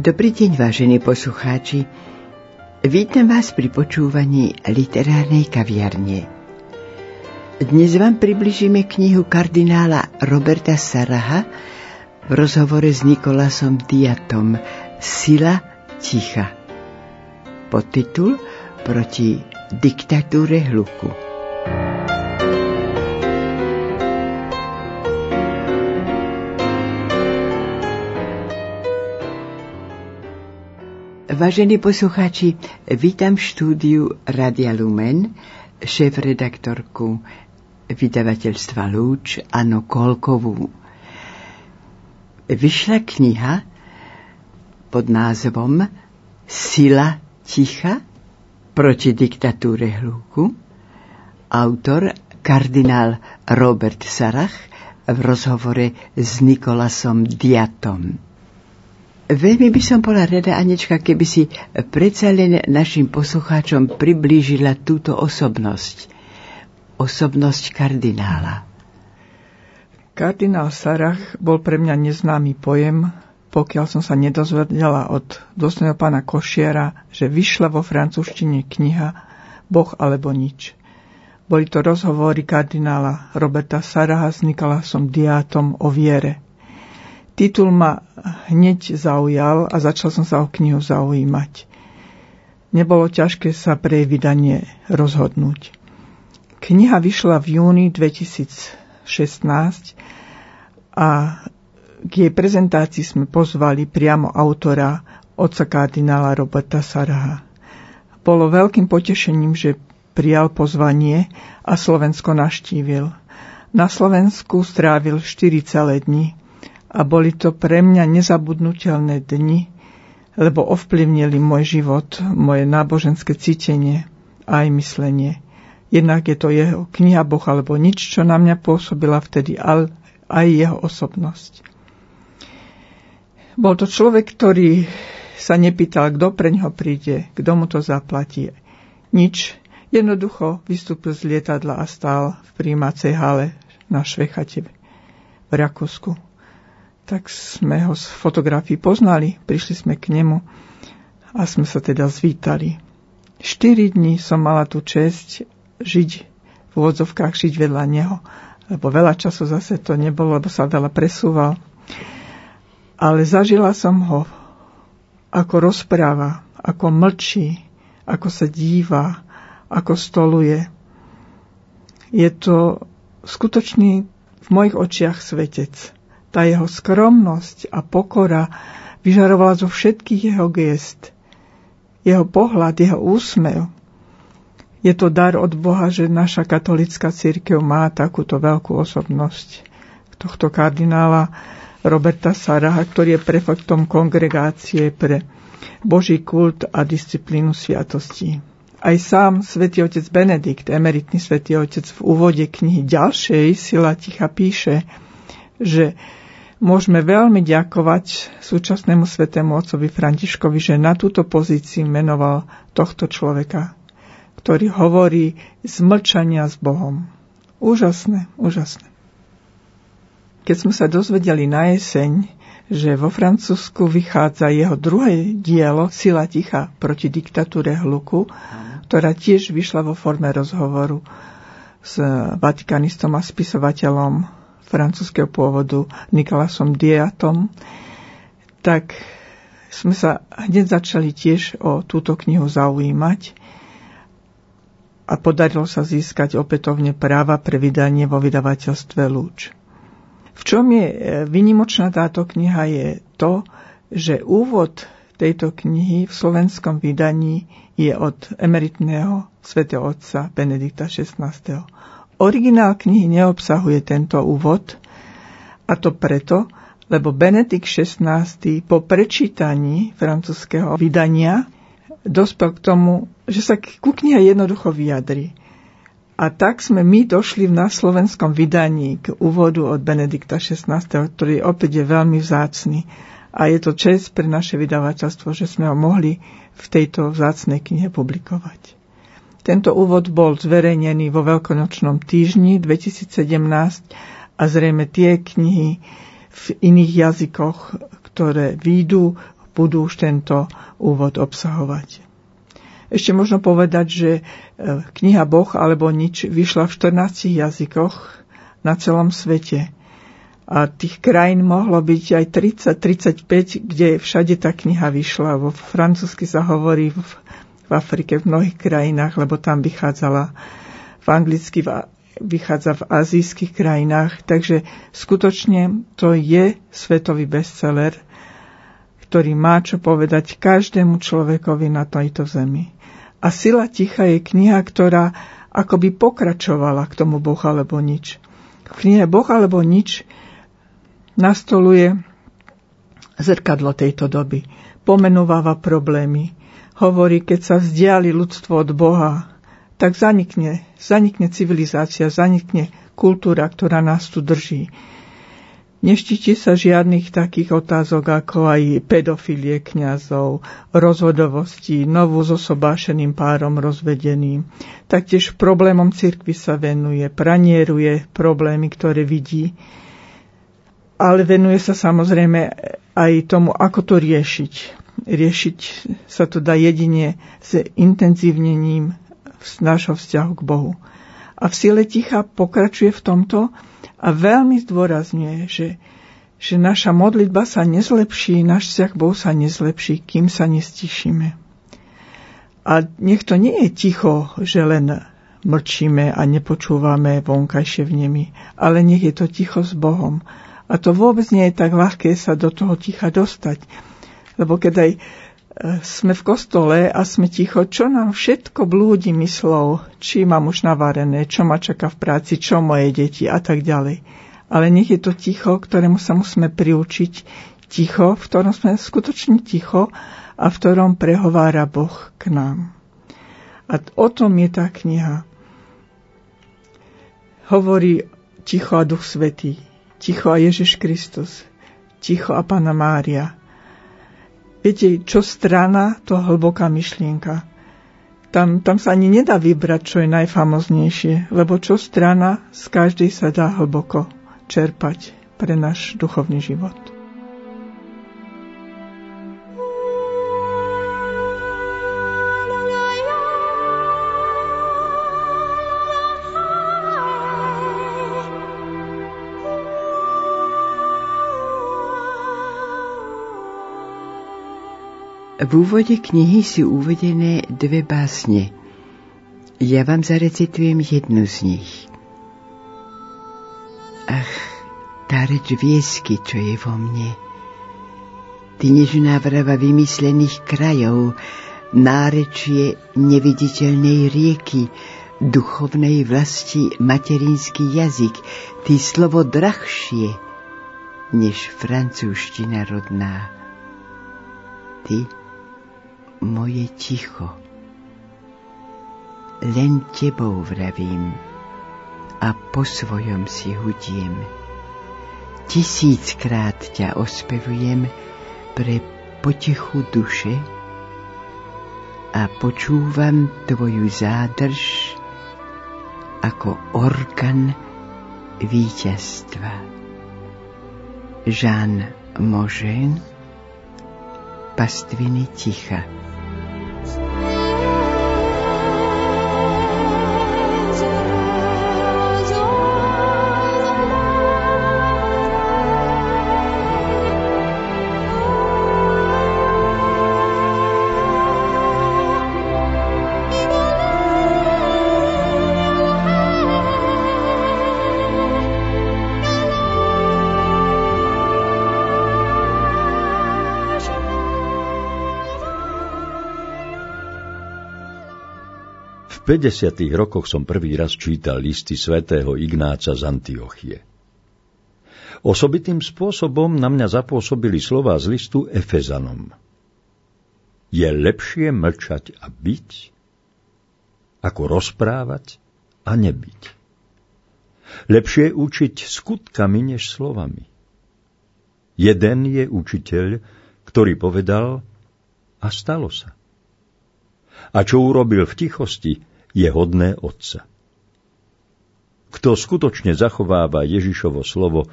Dobrý deň, vážení poslucháči. Vítam vás pri počúvaní literárnej kaviarne. Dnes vám približíme knihu kardinála Roberta Saraha v rozhovore s Nikolasom Diatom Sila ticha. Podtitul Proti diktatúre hluku. Vážení poslucháči, vítam v štúdiu Radia Lumen, šéf-redaktorku vydavateľstva Lúč, Ano Kolkovú. Vyšla kniha pod názvom Sila ticha proti diktatúre hluku. Autor kardinál Robert Sarach v rozhovore s Nikolasom Diatom. Veľmi by som bola rada, Anečka, keby si predsa len našim poslucháčom priblížila túto osobnosť. Osobnosť kardinála. Kardinál Sarach bol pre mňa neznámy pojem, pokiaľ som sa nedozvedela od dosného pána Košiera, že vyšla vo francúzštine kniha Boh alebo nič. Boli to rozhovory kardinála Roberta Saraha s Nikolasom Diátom o viere – Titul ma hneď zaujal a začal som sa o knihu zaujímať. Nebolo ťažké sa pre vydanie rozhodnúť. Kniha vyšla v júni 2016 a k jej prezentácii sme pozvali priamo autora, otca kardinála Roberta Saraha. Bolo veľkým potešením, že prijal pozvanie a Slovensko naštívil. Na Slovensku strávil 4 celé dni a boli to pre mňa nezabudnutelné dni, lebo ovplyvnili môj život, moje náboženské cítenie a aj myslenie. Jednak je to jeho kniha Boh alebo nič, čo na mňa pôsobila vtedy, ale aj jeho osobnosť. Bol to človek, ktorý sa nepýtal, kto pre ňoho príde, kto mu to zaplatí. Nič. Jednoducho vystúpil z lietadla a stál v príjmacej hale na Švechate v Rakúsku tak sme ho z fotografií poznali, prišli sme k nemu a sme sa teda zvítali. Štyri dní som mala tú čest žiť v úvodzovkách, žiť vedľa neho, lebo veľa času zase to nebolo, lebo sa veľa presúval. Ale zažila som ho, ako rozpráva, ako mlčí, ako sa díva, ako stoluje. Je to skutočný v mojich očiach svetec tá jeho skromnosť a pokora vyžarovala zo všetkých jeho gest. Jeho pohľad, jeho úsmev. Je to dar od Boha, že naša katolická církev má takúto veľkú osobnosť. Tohto kardinála Roberta Saraha, ktorý je prefektom kongregácie pre Boží kult a disciplínu sviatostí. Aj sám svätý otec Benedikt, emeritný svätý otec v úvode knihy ďalšej Sila ticha píše, že Môžeme veľmi ďakovať súčasnému svetému otcovi Františkovi, že na túto pozícii menoval tohto človeka, ktorý hovorí z mlčania s Bohom. Úžasné, úžasné. Keď sme sa dozvedeli na jeseň, že vo Francúzsku vychádza jeho druhé dielo Sila ticha proti diktatúre hluku, ktorá tiež vyšla vo forme rozhovoru s vatikanistom a spisovateľom francúzského pôvodu Nikolasom Diatom, tak sme sa hneď začali tiež o túto knihu zaujímať a podarilo sa získať opätovne práva pre vydanie vo vydavateľstve Lúč. V čom je e, vynimočná táto kniha je to, že úvod tejto knihy v slovenskom vydaní je od emeritného svätého otca Benedikta XVI. Originál knihy neobsahuje tento úvod, a to preto, lebo Benedikt XVI po prečítaní francúzského vydania dospel k tomu, že sa ku knihe jednoducho vyjadri. A tak sme my došli na slovenskom vydaní k úvodu od Benedikta XVI, ktorý opäť je veľmi vzácný. A je to čest pre naše vydavateľstvo, že sme ho mohli v tejto vzácnej knihe publikovať. Tento úvod bol zverejnený vo Veľkonočnom týždni 2017 a zrejme tie knihy v iných jazykoch, ktoré výjdu budú už tento úvod obsahovať. Ešte možno povedať, že e, kniha Boh alebo nič vyšla v 14 jazykoch na celom svete. A tých krajín mohlo byť aj 30-35, kde všade tá kniha vyšla. Vo francúzsky sa hovorí v, v Afrike, v mnohých krajinách, lebo tam vychádzala v anglicky vychádza v azijských krajinách. Takže skutočne to je svetový bestseller, ktorý má čo povedať každému človekovi na tejto zemi. A Sila ticha je kniha, ktorá akoby pokračovala k tomu Boh alebo nič. V knihe Boh alebo nič nastoluje zrkadlo tejto doby. Pomenúváva problémy. Hovorí, keď sa vzdiali ľudstvo od Boha, tak zanikne, zanikne civilizácia, zanikne kultúra, ktorá nás tu drží. Neštíti sa žiadnych takých otázok ako aj pedofilie kňazov, rozvodovosti, novú zosobášeným párom rozvedeným. Taktiež problémom cirkvi sa venuje, pranieruje problémy, ktoré vidí, ale venuje sa samozrejme aj tomu, ako to riešiť. Riešiť sa to dá jedine s intenzívnením nášho vzťahu k Bohu. A v sile ticha pokračuje v tomto, a veľmi zdôrazňuje, že, že naša modlitba sa nezlepší, náš vzťah Bohu sa nezlepší, kým sa nestišíme. A nech to nie je ticho, že len mlčíme a nepočúvame vonkajšie vnemy, ale nech je to ticho s Bohom. A to vôbec nie je tak ľahké sa do toho ticha dostať. Lebo keď aj sme v kostole a sme ticho, čo nám všetko blúdi myslou, či mám už navarené, čo ma čaká v práci, čo moje deti? A tak ďalej. Ale nech je to ticho, ktorému sa musíme priučiť, ticho, v ktorom sme skutočne ticho a v ktorom prehovára Boh k nám. A o tom je tá kniha. Hovorí ticho a Duch Svetý, ticho a Ježiš Kristus, ticho a Pana Mária – Viete, čo strana, to hlboká myšlienka. Tam, tam sa ani nedá vybrať, čo je najfamoznejšie, lebo čo strana, z každej sa dá hlboko čerpať pre náš duchovný život. V úvode knihy sú uvedené dve básne. Ja vám zarecitujem jednu z nich. Ach, tá reč viesky, čo je vo mne. Ty nežná vrava vymyslených krajov, nárečie neviditeľnej rieky, duchovnej vlasti materinský jazyk, ty slovo drahšie, než francúzština rodná. Ty moje ticho. Len tebou vravím a po svojom si hudiem. Tisíckrát ťa ospevujem pre potichu duše a počúvam tvoju zádrž ako organ víťazstva. Jean Možen Pastviny ticha V 50. rokoch som prvý raz čítal listy svätého Ignáca z Antiochie. Osobitým spôsobom na mňa zapôsobili slova z listu Efezanom. Je lepšie mlčať a byť, ako rozprávať a nebyť. Lepšie učiť skutkami než slovami. Jeden je učiteľ, ktorý povedal a stalo sa. A čo urobil v tichosti, je hodné Otca. Kto skutočne zachováva Ježišovo slovo,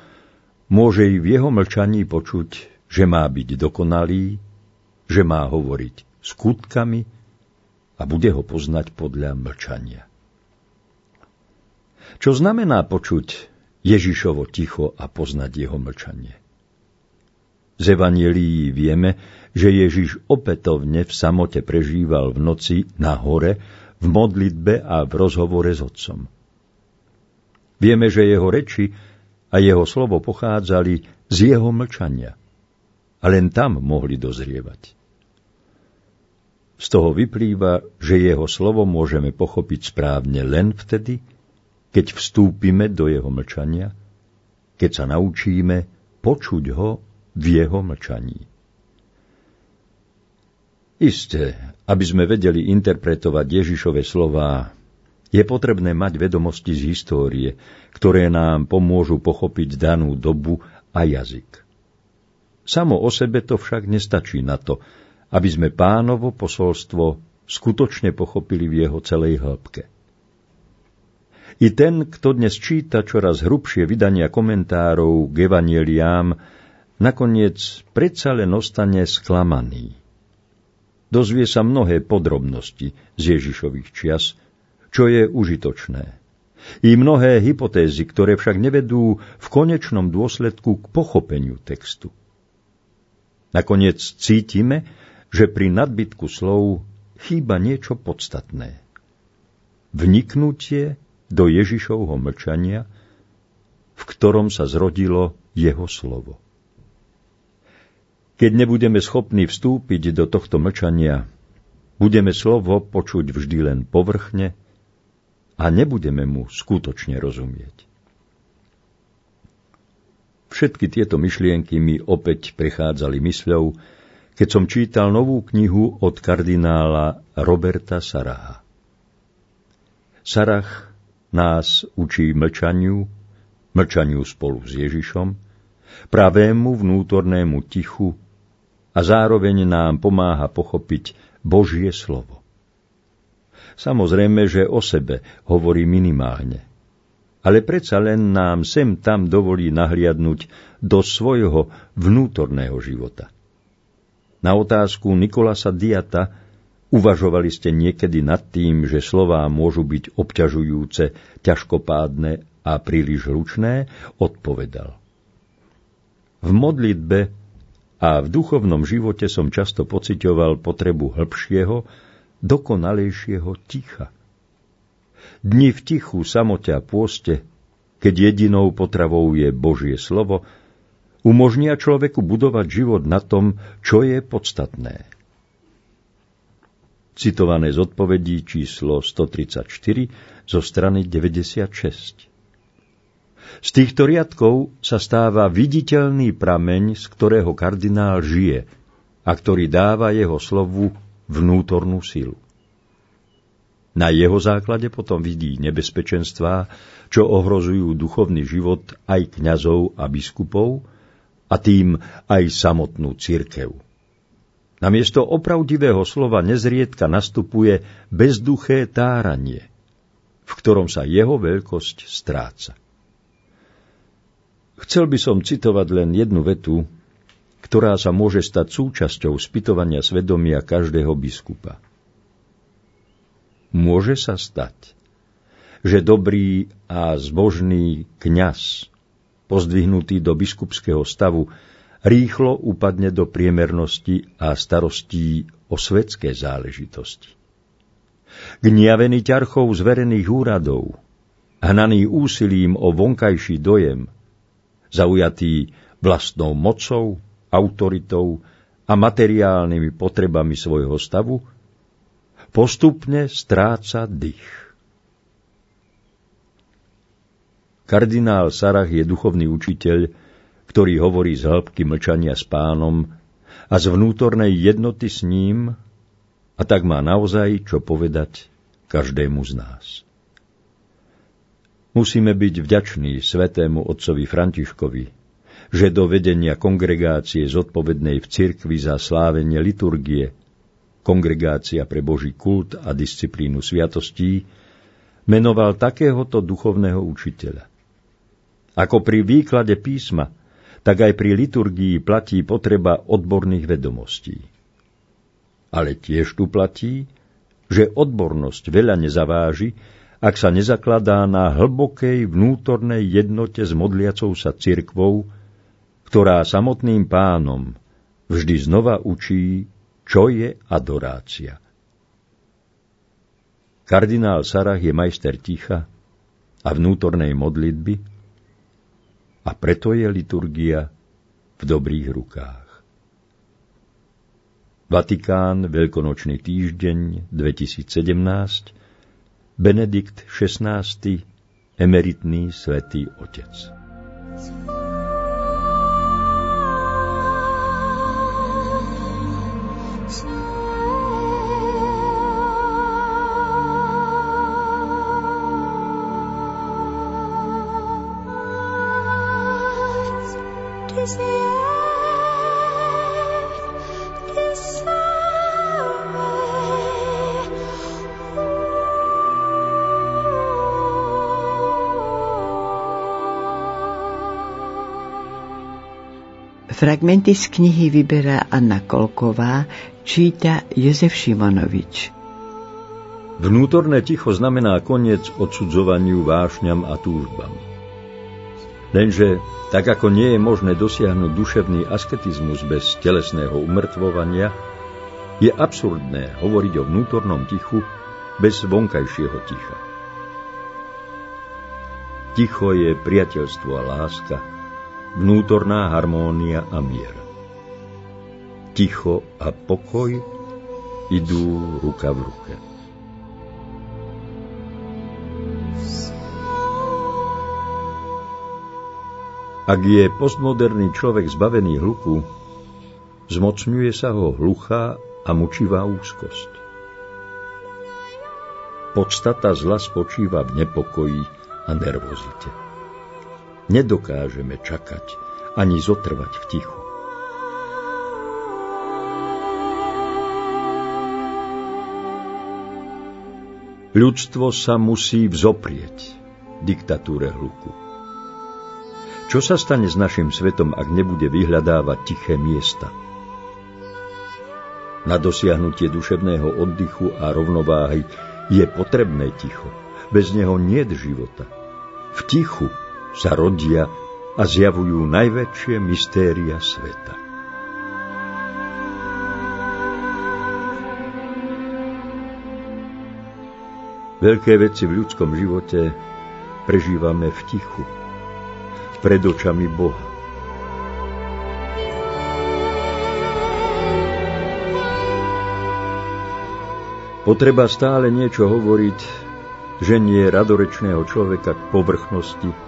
môže i v jeho mlčaní počuť, že má byť dokonalý že má hovoriť skutkami a bude ho poznať podľa mlčania. Čo znamená počuť Ježišovo ticho a poznať jeho mlčanie? Z Evangelií vieme, že Ježiš opätovne v samote prežíval v noci na hore, v modlitbe a v rozhovore s Otcom. Vieme, že jeho reči a jeho slovo pochádzali z jeho mlčania a len tam mohli dozrievať. Z toho vyplýva, že jeho slovo môžeme pochopiť správne len vtedy, keď vstúpime do jeho mlčania, keď sa naučíme počuť ho v jeho mlčaní. Isté, aby sme vedeli interpretovať Ježišove slová, je potrebné mať vedomosti z histórie, ktoré nám pomôžu pochopiť danú dobu a jazyk. Samo o sebe to však nestačí na to, aby sme pánovo posolstvo skutočne pochopili v jeho celej hĺbke. I ten, kto dnes číta čoraz hrubšie vydania komentárov k evanieliám, nakoniec predsa len ostane sklamaný. Dozvie sa mnohé podrobnosti z Ježišových čias, čo je užitočné. I mnohé hypotézy, ktoré však nevedú v konečnom dôsledku k pochopeniu textu. Nakoniec cítime, že pri nadbytku slov chýba niečo podstatné. Vniknutie do Ježišovho mlčania, v ktorom sa zrodilo jeho slovo. Keď nebudeme schopní vstúpiť do tohto mlčania, budeme slovo počuť vždy len povrchne a nebudeme mu skutočne rozumieť. Všetky tieto myšlienky mi opäť prechádzali mysľou, keď som čítal novú knihu od kardinála Roberta Saraha. Sarach nás učí mlčaniu, mlčaniu spolu s Ježišom, pravému vnútornému tichu a zároveň nám pomáha pochopiť Božie slovo. Samozrejme, že o sebe hovorí minimálne, ale predsa len nám sem tam dovolí nahliadnúť do svojho vnútorného života. Na otázku Nikolasa Diata uvažovali ste niekedy nad tým, že slová môžu byť obťažujúce, ťažkopádne a príliš hlučné, odpovedal. V modlitbe a v duchovnom živote som často pocitoval potrebu hĺbšieho, dokonalejšieho ticha. Dni v tichu, samote a pôste, keď jedinou potravou je Božie slovo, umožnia človeku budovať život na tom, čo je podstatné. Citované z odpovedí číslo 134 zo strany 96. Z týchto riadkov sa stáva viditeľný prameň, z ktorého kardinál žije a ktorý dáva jeho slovu vnútornú silu. Na jeho základe potom vidí nebezpečenstvá, čo ohrozujú duchovný život aj kňazov a biskupov, a tým aj samotnú cirkev. Namiesto opravdivého slova nezriedka nastupuje bezduché táranie, v ktorom sa jeho veľkosť stráca. Chcel by som citovať len jednu vetu, ktorá sa môže stať súčasťou spytovania svedomia každého biskupa. Môže sa stať, že dobrý a zbožný kňaz pozdvihnutý do biskupského stavu, rýchlo upadne do priemernosti a starostí o svetské záležitosti. Gniavený ťarchov zverených úradov, hnaný úsilím o vonkajší dojem, zaujatý vlastnou mocou, autoritou a materiálnymi potrebami svojho stavu, postupne stráca dých. Kardinál Sarach je duchovný učiteľ, ktorý hovorí z hĺbky mlčania s pánom a z vnútornej jednoty s ním a tak má naozaj čo povedať každému z nás. Musíme byť vďační svetému otcovi Františkovi, že do vedenia kongregácie zodpovednej v cirkvi za slávenie liturgie, kongregácia pre Boží kult a disciplínu sviatostí, menoval takéhoto duchovného učiteľa. Ako pri výklade písma, tak aj pri liturgii platí potreba odborných vedomostí. Ale tiež tu platí, že odbornosť veľa nezaváži, ak sa nezakladá na hlbokej vnútornej jednote s modliacou sa cirkvou, ktorá samotným pánom vždy znova učí, čo je adorácia. Kardinál Sarah je majster ticha a vnútornej modlitby a preto je liturgia v dobrých rukách. Vatikán, Veľkonočný týždeň 2017, Benedikt XVI, emeritný svätý Otec. Fragmenty z knihy vyberá Anna Kolková, číta Jozef Šimonovič. Vnútorné ticho znamená koniec odsudzovaniu, vášňam a túžbam. Lenže, tak ako nie je možné dosiahnuť duševný asketizmus bez telesného umrtvovania, je absurdné hovoriť o vnútornom tichu bez vonkajšieho ticha. Ticho je priateľstvo a láska, vnútorná harmónia a mier. Ticho a pokoj idú ruka v ruke. Ak je postmoderný človek zbavený hluku, zmocňuje sa ho hluchá a mučivá úzkosť. Podstata zla spočíva v nepokoji a nervozite. Nedokážeme čakať ani zotrvať v tichu. Ľudstvo sa musí vzoprieť diktatúre hluku. Čo sa stane s našim svetom, ak nebude vyhľadávať tiché miesta? Na dosiahnutie duševného oddychu a rovnováhy je potrebné ticho. Bez neho nie života. V tichu sa rodia a zjavujú najväčšie mystéria sveta. Veľké veci v ľudskom živote prežívame v tichu, pred očami Boha. Potreba stále niečo hovoriť ženie radorečného človeka k povrchnosti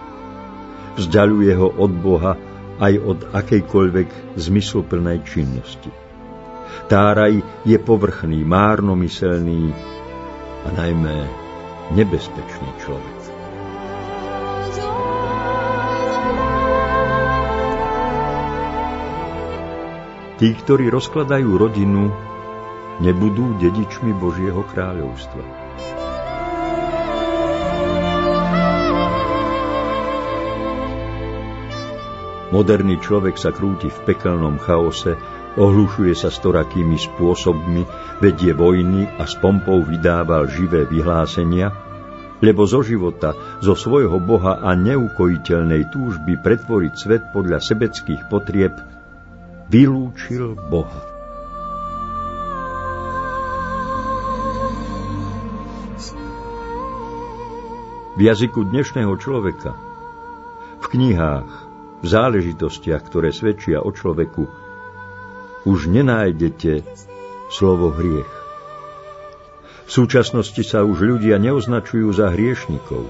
vzdialuje ho od Boha aj od akejkoľvek zmysluplnej činnosti. Táraj je povrchný, márnomyselný a najmä nebezpečný človek. Tí, ktorí rozkladajú rodinu, nebudú dedičmi Božieho kráľovstva. Moderný človek sa krúti v pekelnom chaose, ohlušuje sa storakými spôsobmi, vedie vojny a s pompou vydával živé vyhlásenia, lebo zo života, zo svojho Boha a neukojiteľnej túžby pretvoriť svet podľa sebeckých potrieb, vylúčil Boha. V jazyku dnešného človeka, v knihách, v záležitostiach, ktoré svedčia o človeku, už nenájdete slovo hriech. V súčasnosti sa už ľudia neoznačujú za hriešnikov.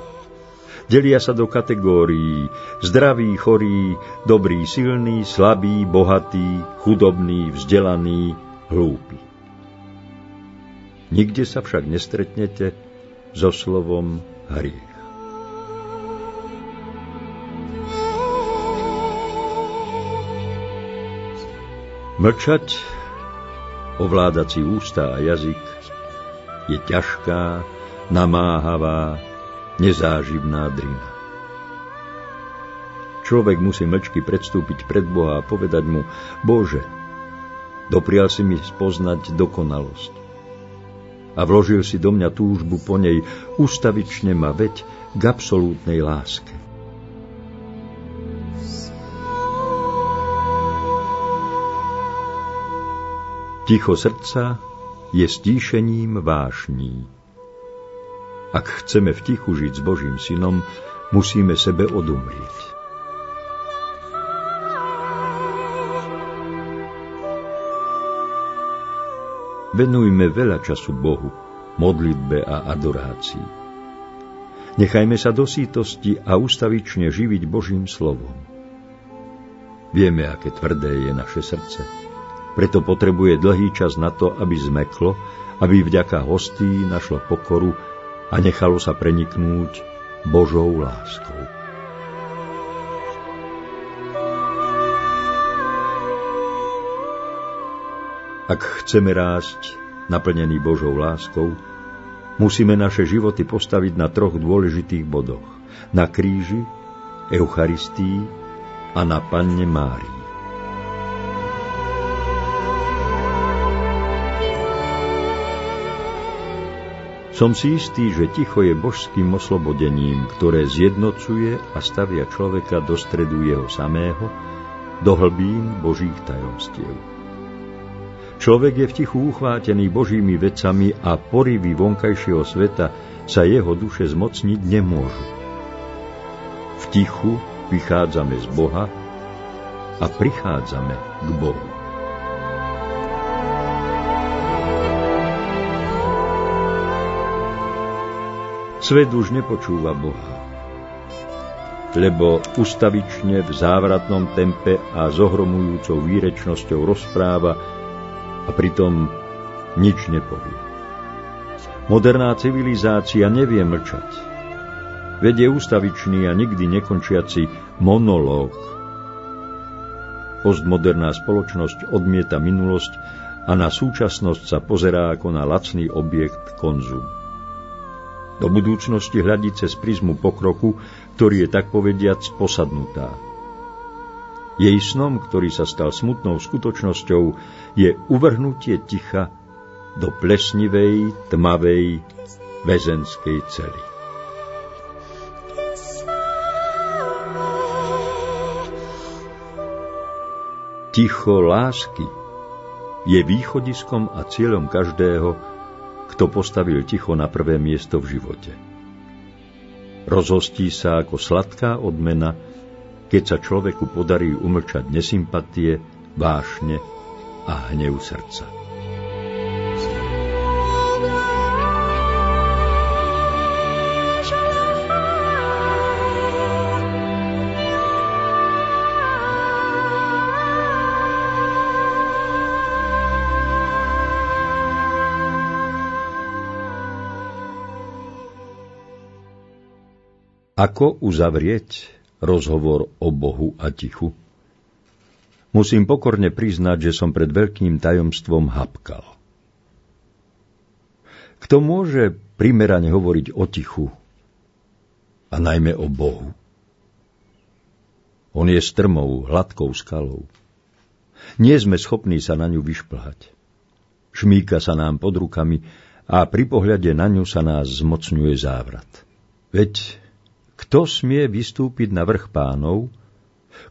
Delia sa do kategórií zdravý, chorý, dobrý, silný, slabý, bohatý, chudobný, vzdelaný, hlúpy. Nikde sa však nestretnete so slovom hriech. Mlčať, ovládať si ústa a jazyk, je ťažká, namáhavá, nezáživná drina. Človek musí mlčky predstúpiť pred Boha a povedať mu, Bože, Doprial si mi spoznať dokonalosť. A vložil si do mňa túžbu po nej, ustavične ma veď k absolútnej láske. Ticho srdca je stíšením vášní. Ak chceme v tichu žiť s Božím synom, musíme sebe odumrieť. Venujme veľa času Bohu, modlitbe a adorácii. Nechajme sa do sítosti a ustavične živiť Božím slovom. Vieme, aké tvrdé je naše srdce. Preto potrebuje dlhý čas na to, aby zmeklo, aby vďaka hostí našlo pokoru a nechalo sa preniknúť Božou láskou. Ak chceme rásť naplnený Božou láskou, musíme naše životy postaviť na troch dôležitých bodoch. Na kríži, Eucharistii a na Panne Márii. Som si istý, že ticho je božským oslobodením, ktoré zjednocuje a stavia človeka do stredu jeho samého, do hlbín Božích tajomstiev. Človek je v tichu uchvátený Božími vecami a porivy vonkajšieho sveta sa jeho duše zmocniť nemôžu. V tichu vychádzame z Boha a prichádzame k Bohu. Svet už nepočúva Boha, lebo ustavične v závratnom tempe a zohromujúcou výrečnosťou rozpráva a pritom nič nepovie. Moderná civilizácia nevie mlčať. Vedie ústavičný a nikdy nekončiaci monológ. Postmoderná spoločnosť odmieta minulosť a na súčasnosť sa pozerá ako na lacný objekt konzumu. Do budúcnosti hľadí cez prizmu pokroku, ktorý je tak povediac posadnutá. Jej snom, ktorý sa stal smutnou skutočnosťou, je uvrhnutie ticha do plesnivej, tmavej, väzenskej cely. Ticho lásky je východiskom a cieľom každého, kto postavil ticho na prvé miesto v živote. Rozhostí sa ako sladká odmena, keď sa človeku podarí umlčať nesympatie, vášne a hnev srdca. Ako uzavrieť rozhovor o Bohu a tichu? Musím pokorne priznať, že som pred veľkým tajomstvom hapkal. Kto môže primerane hovoriť o tichu a najmä o Bohu? On je strmou, hladkou skalou. Nie sme schopní sa na ňu vyšplhať. Šmíka sa nám pod rukami a pri pohľade na ňu sa nás zmocňuje závrat. Veď kto smie vystúpiť na vrch pánov?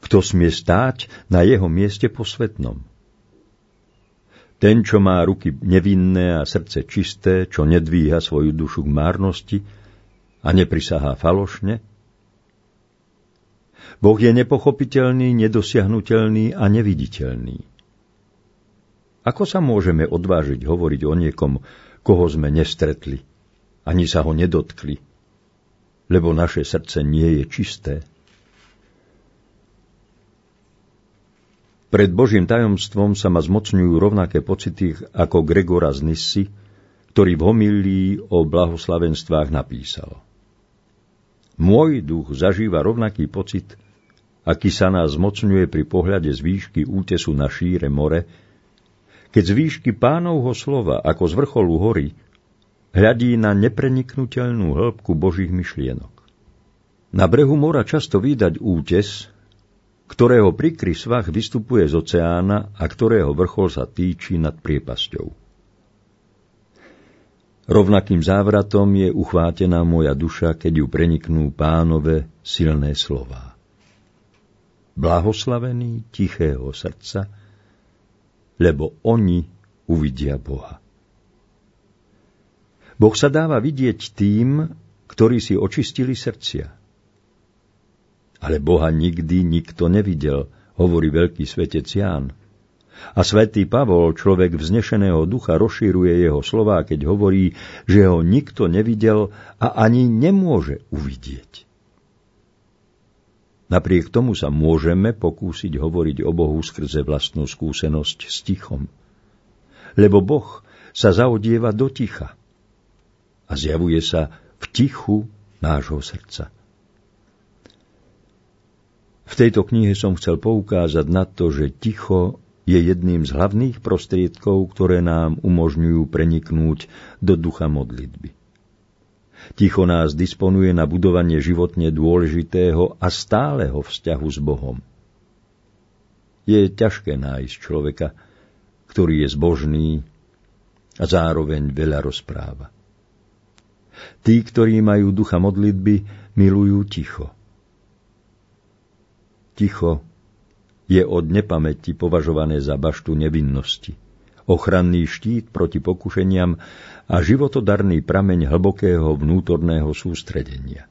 Kto smie stáť na jeho mieste posvetnom? Ten, čo má ruky nevinné a srdce čisté, čo nedvíha svoju dušu k márnosti a neprisahá falošne? Boh je nepochopiteľný, nedosiahnutelný a neviditeľný. Ako sa môžeme odvážiť hovoriť o niekom, koho sme nestretli, ani sa ho nedotkli, lebo naše srdce nie je čisté. Pred Božím tajomstvom sa ma zmocňujú rovnaké pocity ako Gregora z Nissy, ktorý v homilii o blahoslavenstvách napísal. Môj duch zažíva rovnaký pocit, aký sa nás zmocňuje pri pohľade z výšky útesu na šíre more, keď z výšky pánovho slova ako z vrcholu hory hľadí na nepreniknutelnú hĺbku Božích myšlienok. Na brehu mora často vydať útes, ktorého prikry svah vystupuje z oceána a ktorého vrchol sa týči nad priepasťou. Rovnakým závratom je uchvátená moja duša, keď ju preniknú pánové silné slová. Blahoslavený tichého srdca, lebo oni uvidia Boha. Boh sa dáva vidieť tým, ktorí si očistili srdcia. Ale Boha nikdy nikto nevidel, hovorí veľký svetec Ján. A svätý Pavol, človek vznešeného ducha, rozšíruje jeho slová, keď hovorí, že ho nikto nevidel a ani nemôže uvidieť. Napriek tomu sa môžeme pokúsiť hovoriť o Bohu skrze vlastnú skúsenosť s tichom. Lebo Boh sa zaodieva do ticha a zjavuje sa v tichu nášho srdca. V tejto knihe som chcel poukázať na to, že ticho je jedným z hlavných prostriedkov, ktoré nám umožňujú preniknúť do ducha modlitby. Ticho nás disponuje na budovanie životne dôležitého a stáleho vzťahu s Bohom. Je ťažké nájsť človeka, ktorý je zbožný a zároveň veľa rozpráva. Tí, ktorí majú ducha modlitby, milujú ticho Ticho je od nepamäti považované za baštu nevinnosti, ochranný štít proti pokušeniam a životodarný prameň hlbokého vnútorného sústredenia.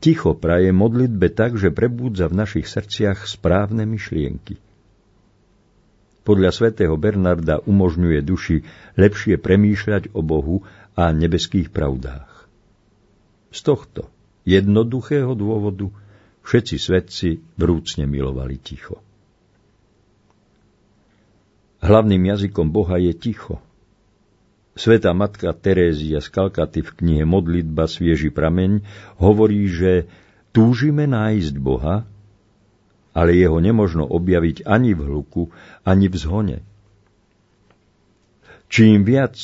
Ticho praje modlitbe tak, že prebúdza v našich srdciach správne myšlienky. Podľa svätého Bernarda umožňuje duši lepšie premýšľať o Bohu a nebeských pravdách. Z tohto jednoduchého dôvodu Všetci svetci vrúcne milovali ticho. Hlavným jazykom Boha je ticho. Sveta matka Terézia z Kalkaty v knihe Modlitba Svieži prameň hovorí, že túžime nájsť Boha, ale jeho nemožno objaviť ani v hluku, ani v zhone. Čím viac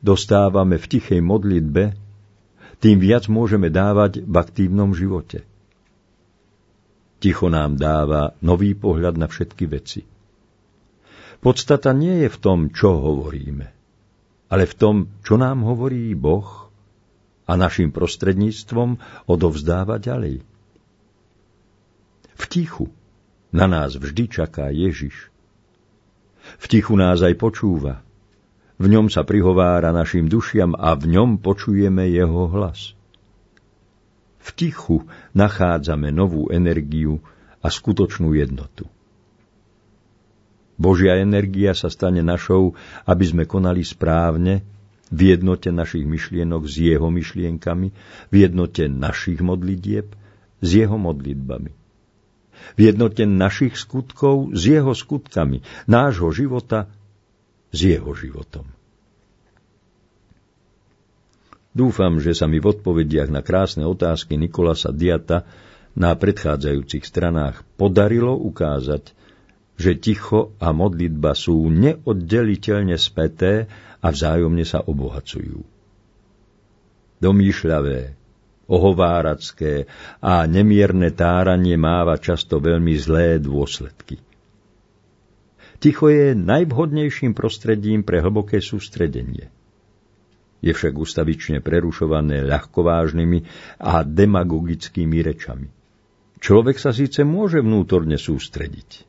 dostávame v tichej modlitbe, tým viac môžeme dávať v aktívnom živote. Ticho nám dáva nový pohľad na všetky veci. Podstata nie je v tom, čo hovoríme, ale v tom, čo nám hovorí Boh a našim prostredníctvom odovzdáva ďalej. V tichu na nás vždy čaká Ježiš. V tichu nás aj počúva. V ňom sa prihovára našim dušiam a v ňom počujeme jeho hlas. V tichu nachádzame novú energiu a skutočnú jednotu. Božia energia sa stane našou, aby sme konali správne, v jednote našich myšlienok s jeho myšlienkami, v jednote našich modlitieb s jeho modlitbami. V jednote našich skutkov s jeho skutkami, nášho života s jeho životom. Dúfam, že sa mi v odpovediach na krásne otázky Nikolasa Diata na predchádzajúcich stranách podarilo ukázať, že ticho a modlitba sú neoddeliteľne späté a vzájomne sa obohacujú. Domýšľavé, ohováracké a nemierne táranie máva často veľmi zlé dôsledky. Ticho je najvhodnejším prostredím pre hlboké sústredenie – je však ustavične prerušované ľahkovážnymi a demagogickými rečami. Človek sa síce môže vnútorne sústrediť,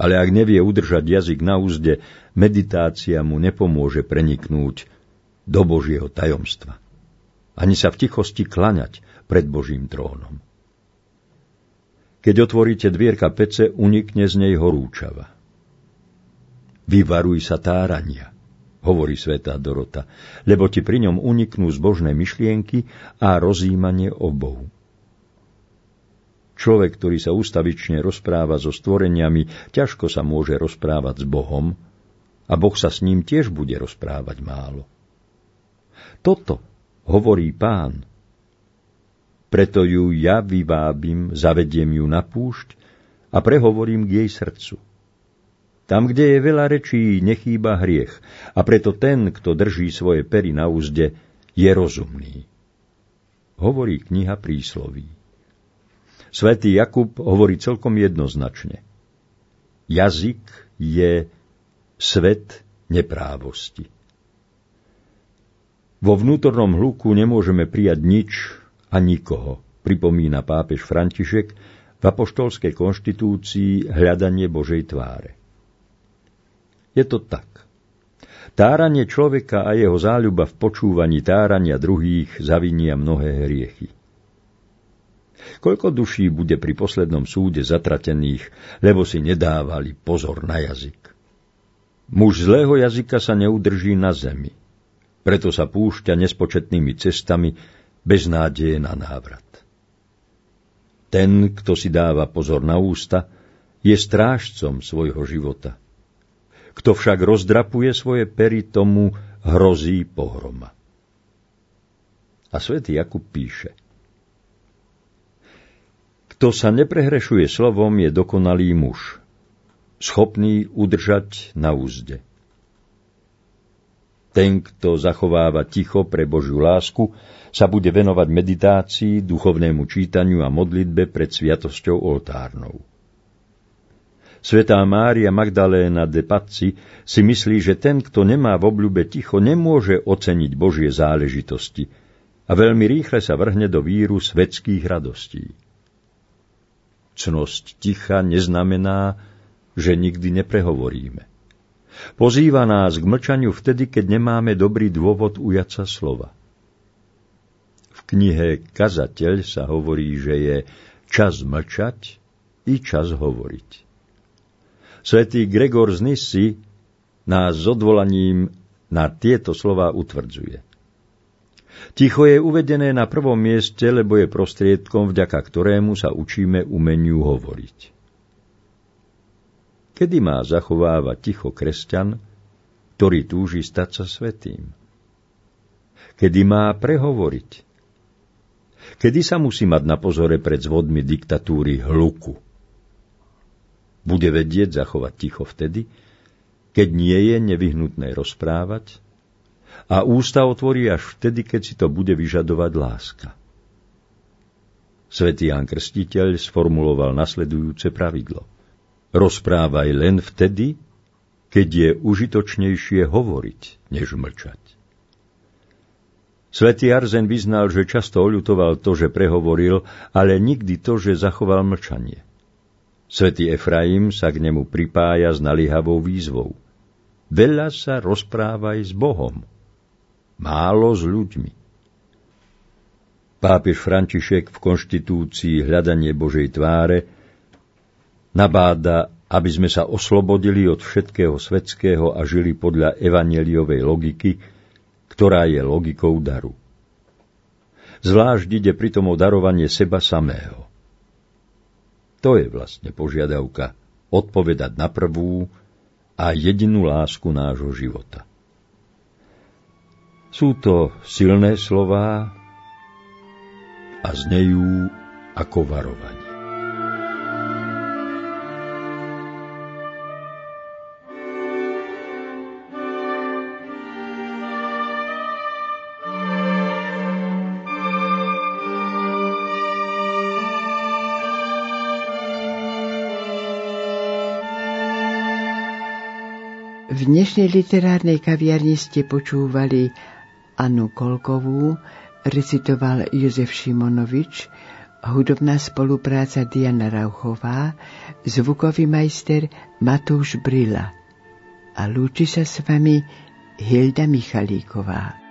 ale ak nevie udržať jazyk na úzde, meditácia mu nepomôže preniknúť do Božieho tajomstva. Ani sa v tichosti klaňať pred Božím trónom. Keď otvoríte dvierka pece, unikne z nej horúčava. Vyvaruj sa tárania hovorí svätá Dorota, lebo ti pri ňom uniknú zbožné myšlienky a rozímanie o Bohu. Človek, ktorý sa ustavične rozpráva so stvoreniami, ťažko sa môže rozprávať s Bohom a Boh sa s ním tiež bude rozprávať málo. Toto hovorí pán. Preto ju ja vyvábim, zavediem ju na púšť a prehovorím k jej srdcu. Tam, kde je veľa rečí, nechýba hriech a preto ten, kto drží svoje pery na úzde, je rozumný. Hovorí kniha prísloví. Svetý Jakub hovorí celkom jednoznačne. Jazyk je svet neprávosti. Vo vnútornom hluku nemôžeme prijať nič a nikoho, pripomína pápež František v apoštolskej konštitúcii hľadanie Božej tváre. Je to tak. Táranie človeka a jeho záľuba v počúvaní tárania druhých zavinia mnohé hriechy. Koľko duší bude pri poslednom súde zatratených, lebo si nedávali pozor na jazyk? Muž zlého jazyka sa neudrží na zemi – preto sa púšťa nespočetnými cestami bez nádeje na návrat. Ten, kto si dáva pozor na ústa, je strážcom svojho života. Kto však rozdrapuje svoje pery, tomu hrozí pohroma. A svätý Jakub píše Kto sa neprehrešuje slovom, je dokonalý muž, schopný udržať na úzde. Ten, kto zachováva ticho pre Božiu lásku, sa bude venovať meditácii, duchovnému čítaniu a modlitbe pred sviatosťou oltárnou. Svetá Mária Magdaléna de Pazzi si myslí, že ten, kto nemá v obľube ticho, nemôže oceniť Božie záležitosti a veľmi rýchle sa vrhne do víru svetských radostí. Cnosť ticha neznamená, že nikdy neprehovoríme. Pozýva nás k mlčaniu vtedy, keď nemáme dobrý dôvod ujať sa slova. V knihe Kazateľ sa hovorí, že je čas mlčať i čas hovoriť. Svetý Gregor z Nissy nás s odvolaním na tieto slova utvrdzuje. Ticho je uvedené na prvom mieste, lebo je prostriedkom, vďaka ktorému sa učíme umeniu hovoriť. Kedy má zachovávať ticho kresťan, ktorý túži stať sa svetým? Kedy má prehovoriť? Kedy sa musí mať na pozore pred zvodmi diktatúry hluku? Bude vedieť zachovať ticho vtedy, keď nie je nevyhnutné rozprávať a ústa otvorí až vtedy, keď si to bude vyžadovať láska. Svetý Ján Krstiteľ sformuloval nasledujúce pravidlo – Rozprávaj len vtedy, keď je užitočnejšie hovoriť, než mlčať. Svetý Arzen vyznal, že často oľutoval to, že prehovoril, ale nikdy to, že zachoval mlčanie. Svetý Efraim sa k nemu pripája s nalihavou výzvou. Veľa sa rozprávaj s Bohom, málo s ľuďmi. Pápež František v konštitúcii Hľadanie Božej tváre nabáda, aby sme sa oslobodili od všetkého svetského a žili podľa evaneliovej logiky, ktorá je logikou daru. Zvlášť ide pritom o darovanie seba samého. To je vlastne požiadavka odpovedať na prvú a jedinú lásku nášho života. Sú to silné slová a znejú ako varovanie. Dnešnej literárnej kaviarni ste počúvali Anu Kolkovú, recitoval Jozef Šimonovič, hudobná spolupráca Diana Rauchová, zvukový majster Matúš Brila. A lúči sa s vami Hilda Michalíková.